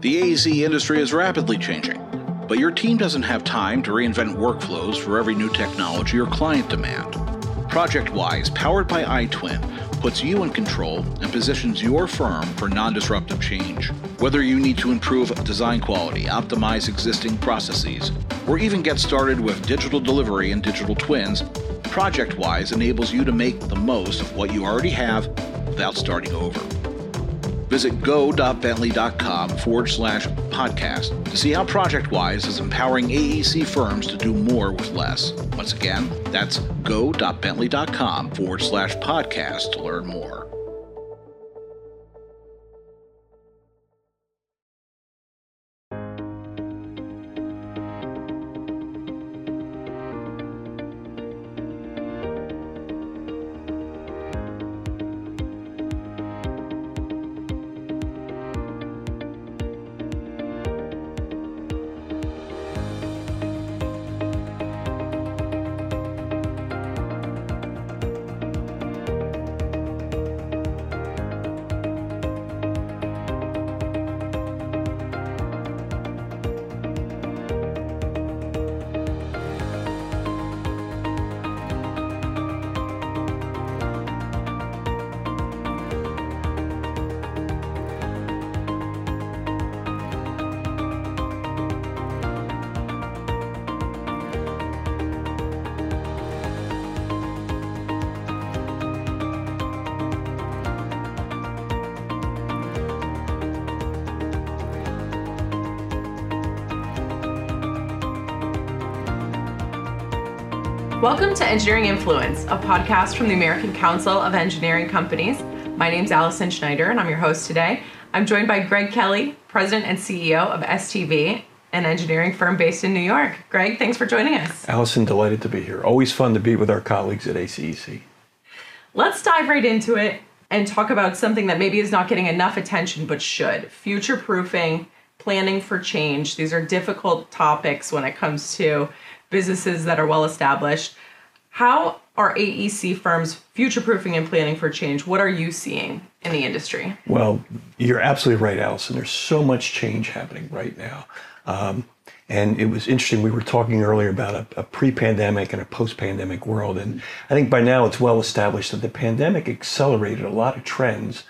The AEC industry is rapidly changing, but your team doesn't have time to reinvent workflows for every new technology or client demand. ProjectWise, powered by iTwin, puts you in control and positions your firm for non disruptive change. Whether you need to improve design quality, optimize existing processes, or even get started with digital delivery and digital twins, ProjectWise enables you to make the most of what you already have without starting over. Visit go.bentley.com forward slash podcast to see how ProjectWise is empowering AEC firms to do more with less. Once again, that's go.bentley.com forward slash podcast to learn more. Welcome to Engineering Influence, a podcast from the American Council of Engineering Companies. My name is Allison Schneider, and I'm your host today. I'm joined by Greg Kelly, President and CEO of STV, an engineering firm based in New York. Greg, thanks for joining us. Allison, delighted to be here. Always fun to be with our colleagues at ACEC. Let's dive right into it and talk about something that maybe is not getting enough attention but should future proofing, planning for change. These are difficult topics when it comes to businesses that are well established. How are AEC firms future proofing and planning for change? What are you seeing in the industry? Well, you're absolutely right, Allison. There's so much change happening right now. Um, and it was interesting. We were talking earlier about a, a pre pandemic and a post pandemic world. And I think by now it's well established that the pandemic accelerated a lot of trends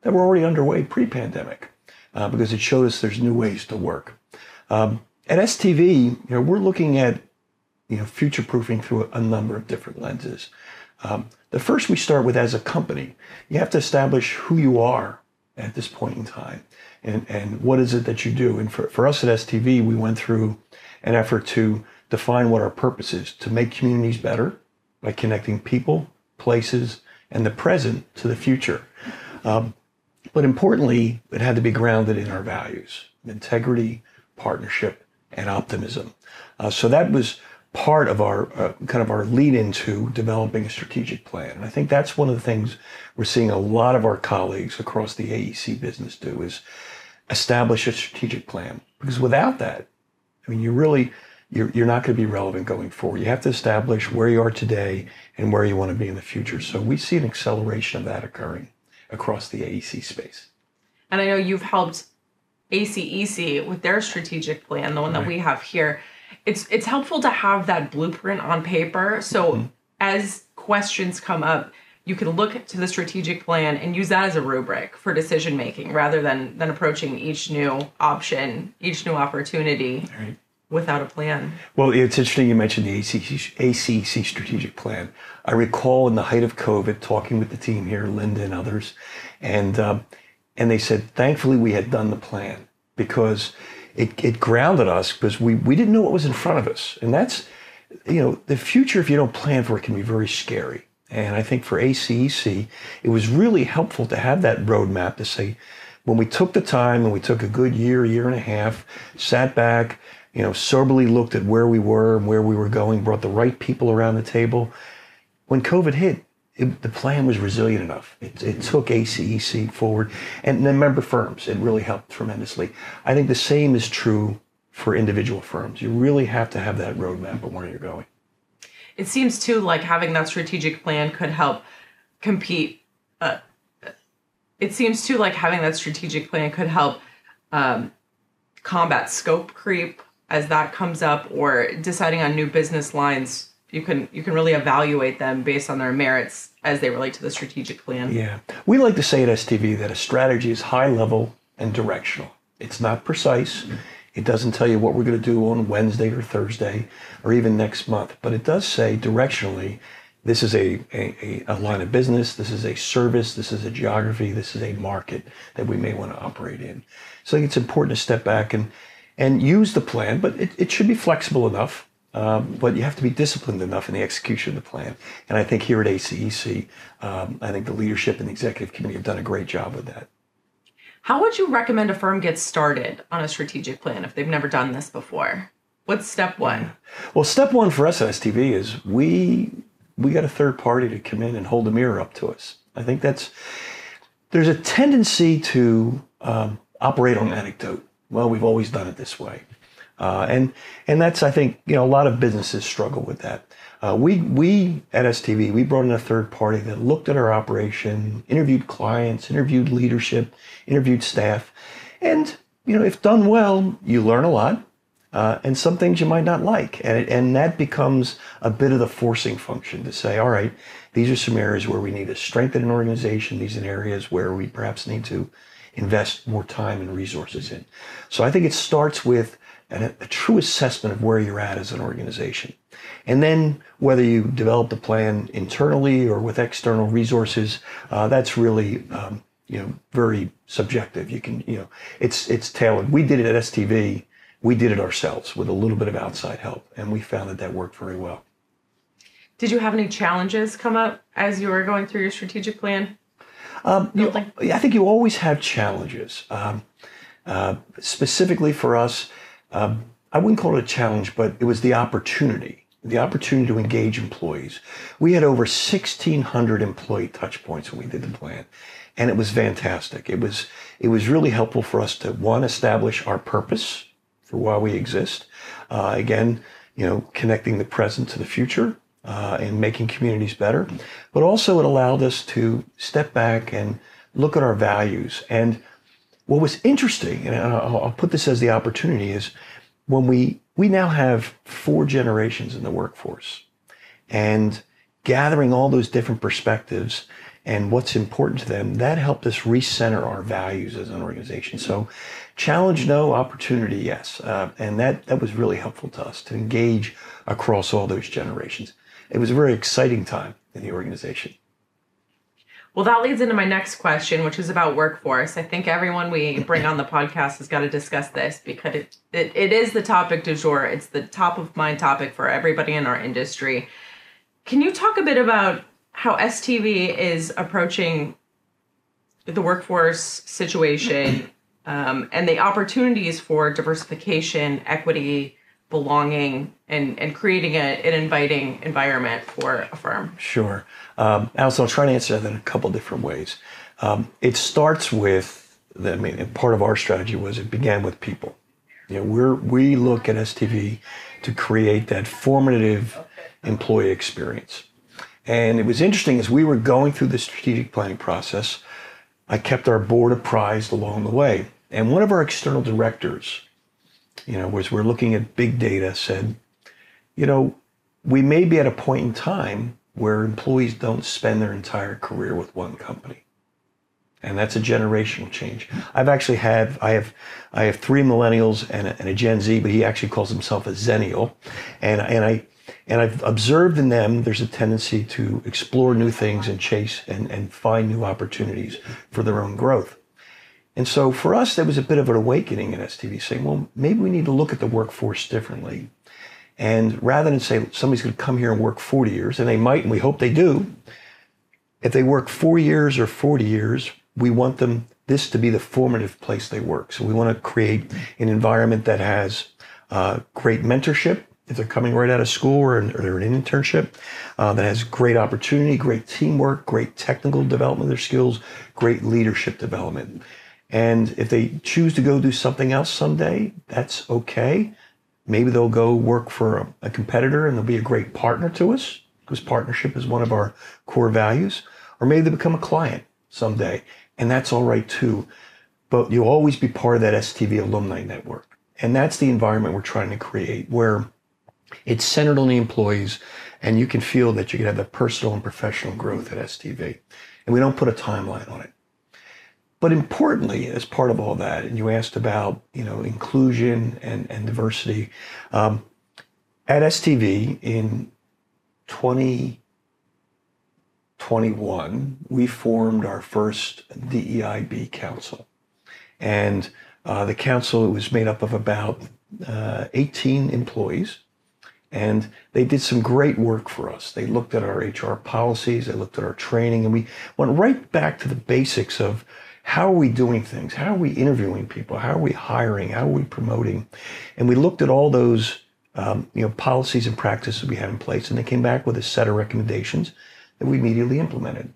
that were already underway pre pandemic uh, because it showed us there's new ways to work. Um, at STV, you know, we're looking at you know, future proofing through a, number of different lenses. Um, the first we start with as a company, you have to establish who you are at this point in time and, and what is it that you do. And for, for us at STV, we went through an effort to define what our purpose is to make communities better by connecting people, places, and the present to the future. Um, but importantly, it had to be grounded in our values integrity, partnership, and optimism. Uh, so that was part of our uh, kind of our lead into developing a strategic plan. And I think that's one of the things we're seeing a lot of our colleagues across the AEC business do is establish a strategic plan. Because without that, I mean, you really you're, you're not going to be relevant going forward. You have to establish where you are today and where you want to be in the future. So we see an acceleration of that occurring across the AEC space. And I know you've helped ACEC with their strategic plan, the one that we have here it's it's helpful to have that blueprint on paper so mm-hmm. as questions come up you can look to the strategic plan and use that as a rubric for decision making rather than than approaching each new option each new opportunity right. without a plan well it's interesting you mentioned the ACEC, ACEC strategic plan i recall in the height of covid talking with the team here linda and others and um, and they said thankfully we had done the plan because it, it grounded us because we, we didn't know what was in front of us. And that's, you know, the future, if you don't plan for it, can be very scary. And I think for ACEC, it was really helpful to have that roadmap to say, when we took the time and we took a good year, year and a half, sat back, you know, soberly looked at where we were and where we were going, brought the right people around the table. When COVID hit, it, the plan was resilient enough. It, it, took ACEC forward, and the member firms. It really helped tremendously. I think the same is true for individual firms. You really have to have that roadmap of where you're going. It seems too like having that strategic plan could help compete. Uh, it seems too like having that strategic plan could help um, combat scope creep as that comes up or deciding on new business lines you can you can really evaluate them based on their merits as they relate to the strategic plan. Yeah. We like to say at STV that a strategy is high level and directional. It's not precise. It doesn't tell you what we're going to do on Wednesday or Thursday or even next month, but it does say directionally this is a, a, a line of business, this is a service, this is a geography, this is a market that we may want to operate in. So I think it's important to step back and, and use the plan, but it, it should be flexible enough um, but you have to be disciplined enough in the execution of the plan. And I think here at ACEC, um, I think the leadership and the executive committee have done a great job with that. How would you recommend a firm get started on a strategic plan if they've never done this before? What's step one? Well, step one for us at STV is we we got a third party to come in and hold a mirror up to us. I think that's there's a tendency to um, operate on anecdote. Well, we've always done it this way. Uh, and and that's I think you know a lot of businesses struggle with that. Uh, we we at STV we brought in a third party that looked at our operation, interviewed clients, interviewed leadership, interviewed staff, and you know if done well, you learn a lot, uh, and some things you might not like, and it, and that becomes a bit of the forcing function to say, all right, these are some areas where we need to strengthen an organization. These are areas where we perhaps need to invest more time and resources in. So I think it starts with and a, a, true assessment of where you're at as an organization. And then whether you develop the plan internally or with external resources, uh, that's really um, you know very subjective. You can you know it's it's tailored. We did it at STV. We did it ourselves with a little bit of outside help, and we found that that worked very well. Did you have any challenges come up as you were going through your strategic plan? Um, you, I think you always have challenges. Um, uh, specifically for us, um, I wouldn't call it a challenge, but it was the opportunity, the opportunity to engage employees. We had over 1,600 employee touch points when we did the plan, and it was fantastic. It was it was really helpful for us to one establish our purpose for why we exist. Uh, again, you know, connecting the present to the future uh, and making communities better, but also it allowed us to step back and look at our values and what was interesting, and I'll, put this as the opportunity, is when we we now have four generations in the workforce, and gathering all those different perspectives and what's important to them, that helped us recenter our values as an organization. So, challenge no, opportunity yes, uh, and that that was really helpful to us to engage across all those generations. It was a very exciting time in the organization. Well, that leads into my next question, which is about workforce. I think everyone we bring on the podcast has got to discuss this because it, it, it is the topic du jour. It's the top of mind topic for everybody in our industry. Can you talk a bit about how STV is approaching the workforce situation um, and the opportunities for diversification, equity, belonging and, and creating a, an inviting environment for a firm? Sure. Um, Allison, I'll try to answer that in a couple different ways. Um, it starts with, I mean, part of our strategy was it began with people. You know, we're, we look at STV to create that formative employee experience. And it was interesting as we were going through the strategic planning process, I kept our board apprised along the way. And one of our external directors you know, as we're looking at big data, said, you know, we may be at a point in time where employees don't spend their entire career with one company. And that's a generational change. I've actually had, I have, I have three millennials and a, and a Gen Z, but he actually calls himself a Zennial. And, and I, and I've observed in them, there's a tendency to explore new things and chase and, and find new opportunities for their own growth. And so for us, there was a bit of an awakening in STV saying, well, maybe we need to look at the workforce differently. And rather than say somebody's going to come here and work 40 years, and they might, and we hope they do, if they work four years or 40 years, we want them this to be the formative place they work. So we want to create an environment that has uh, great mentorship if they're coming right out of school or, or they're in an internship, uh, that has great opportunity, great teamwork, great technical development of their skills, great leadership development. And if they choose to go do something else someday, that's okay. Maybe they'll go work for a, a competitor and they'll be a great partner to us because partnership is one of our core values. Or maybe they become a client someday, and that's all right too. But you'll always be part of that STV alumni network. And that's the environment we're trying to create where it's centered on the employees and you can feel that you can have that personal and professional growth at STV. And we don't put a timeline on it. But importantly, as part of all that, and you asked about you know inclusion and, and diversity, um, at STV in 2021, we formed our first DEIB council. And uh, the council was made up of about uh, 18 employees. And they did some great work for us. They looked at our HR policies, they looked at our training, and we went right back to the basics of how are we doing things? How are we interviewing people? How are we hiring? How are we promoting? And we looked at all those um, you know, policies and practices we had in place, and they came back with a set of recommendations that we immediately implemented.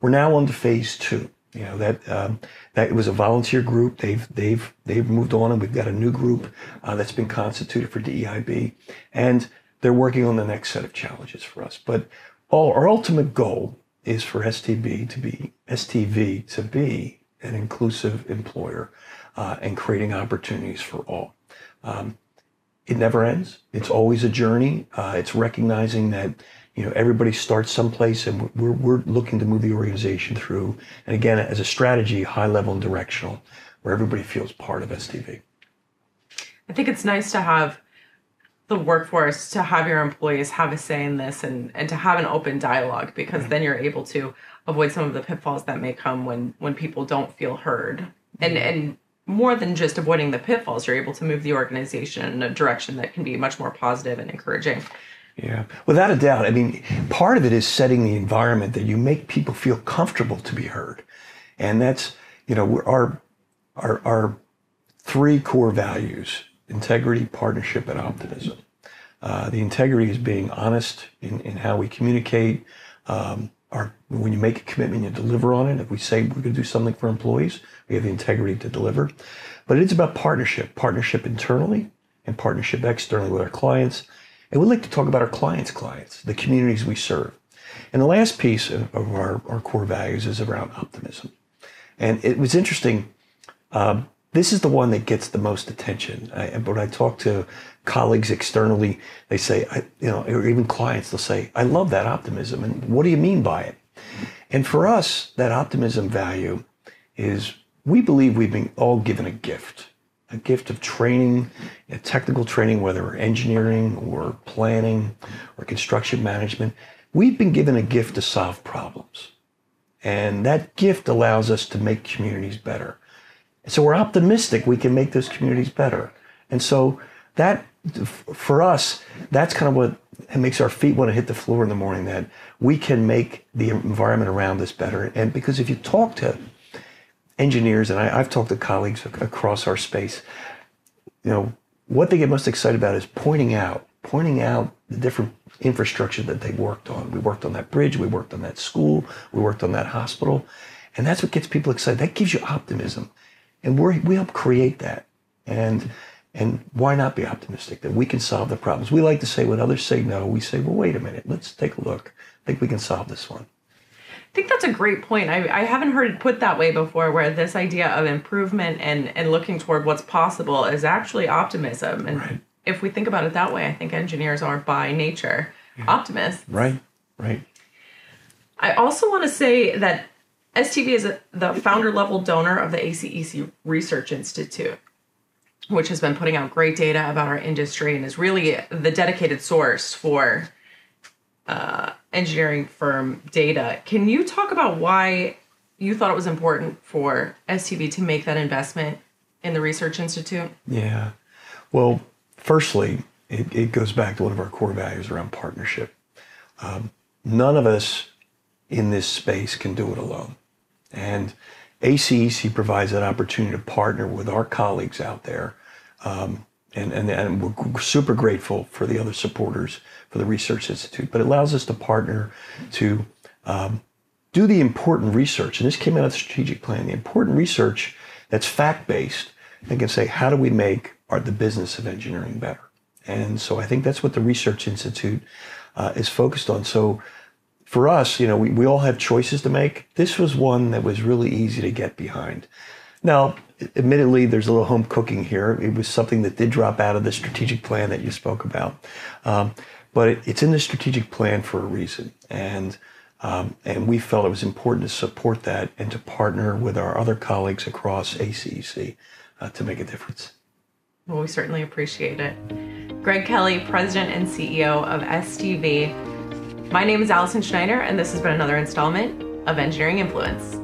We're now on to phase two. You know that um, that it was a volunteer group. They've they've they've moved on, and we've got a new group uh, that's been constituted for DEIB, and they're working on the next set of challenges for us. But all, our ultimate goal is for STB to be STV to be an inclusive employer uh, and creating opportunities for all. Um, it never ends. It's always a journey. Uh, it's recognizing that you know everybody starts someplace, and we're we're looking to move the organization through. And again, as a strategy, high level and directional, where everybody feels part of STV. I think it's nice to have the workforce to have your employees have a say in this and and to have an open dialogue because mm-hmm. then you're able to avoid some of the pitfalls that may come when when people don't feel heard and mm-hmm. and more than just avoiding the pitfalls, you're able to move the organization in a direction that can be much more positive and encouraging. Yeah, without a doubt. I mean, part of it is setting the environment that you make people feel comfortable to be heard, and that's you know our our our three core values: integrity, partnership, and optimism. Uh, the integrity is being honest in, in how we communicate. Um, our when you make a commitment, you deliver on it. If we say we're going to do something for employees, we have the integrity to deliver. But it is about partnership, partnership internally and partnership externally with our clients. And we like to talk about our clients' clients, the communities we serve. And the last piece of, of our, our core values is around optimism. And it was interesting. Um, this is the one that gets the most attention. I, when I talk to colleagues externally, they say, I, you know, or even clients, they'll say, I love that optimism. And what do you mean by it? And for us, that optimism value is we believe we've been all given a gift a gift of training, a technical training, whether engineering or planning or construction management. We've been given a gift to solve problems. And that gift allows us to make communities better. So we're optimistic we can make those communities better. And so that, for us, that's kind of what makes our feet want to hit the floor in the morning that we can make the environment around us better. And because if you talk to engineers, and I, have talked to colleagues across our space, you know, what they get most excited about is pointing out, pointing out the different infrastructure that they worked on. We worked on that bridge, we worked on that school, we worked on that hospital. And that's what gets people excited. That gives you optimism. And we we help create that. And and why not be optimistic that we can solve the problems? We like to say when others say no, we say, well, wait a minute, let's take a look. I think we can solve this one. I think that's a great point. I, I haven't heard it put that way before, where this idea of improvement and, and looking toward what's possible is actually optimism. And right. if we think about it that way, I think engineers are by nature yeah. optimists. Right, right. I also want to say that STV is a, the founder level donor of the ACEC Research Institute, which has been putting out great data about our industry and is really the dedicated source for uh, engineering firm data. Can you talk about why you thought it was important for STV to make that investment in the Research Institute? Yeah. Well, firstly, it, it goes back to one of our core values around partnership. Um, none of us in this space can do it alone. And ACEC provides that opportunity to partner with our colleagues out there um, and, and, and we're super grateful for the other supporters for the Research Institute. But it allows us to partner to um, do the important research, and this came out of the strategic plan, the important research that's fact based and can say, how do we make our, the business of engineering better? And so I think that's what the Research Institute uh, is focused on. So for us, you know, we, we all have choices to make. This was one that was really easy to get behind. Now, admittedly, there's a little home cooking here. It was something that did drop out of the strategic plan that you spoke about, um, but it, it's in the strategic plan for a reason, and um, and we felt it was important to support that and to partner with our other colleagues across ACEC uh, to make a difference. Well, we certainly appreciate it. Greg Kelly, President and CEO of STV. My name is Allison Schneider, and this has been another installment of Engineering Influence.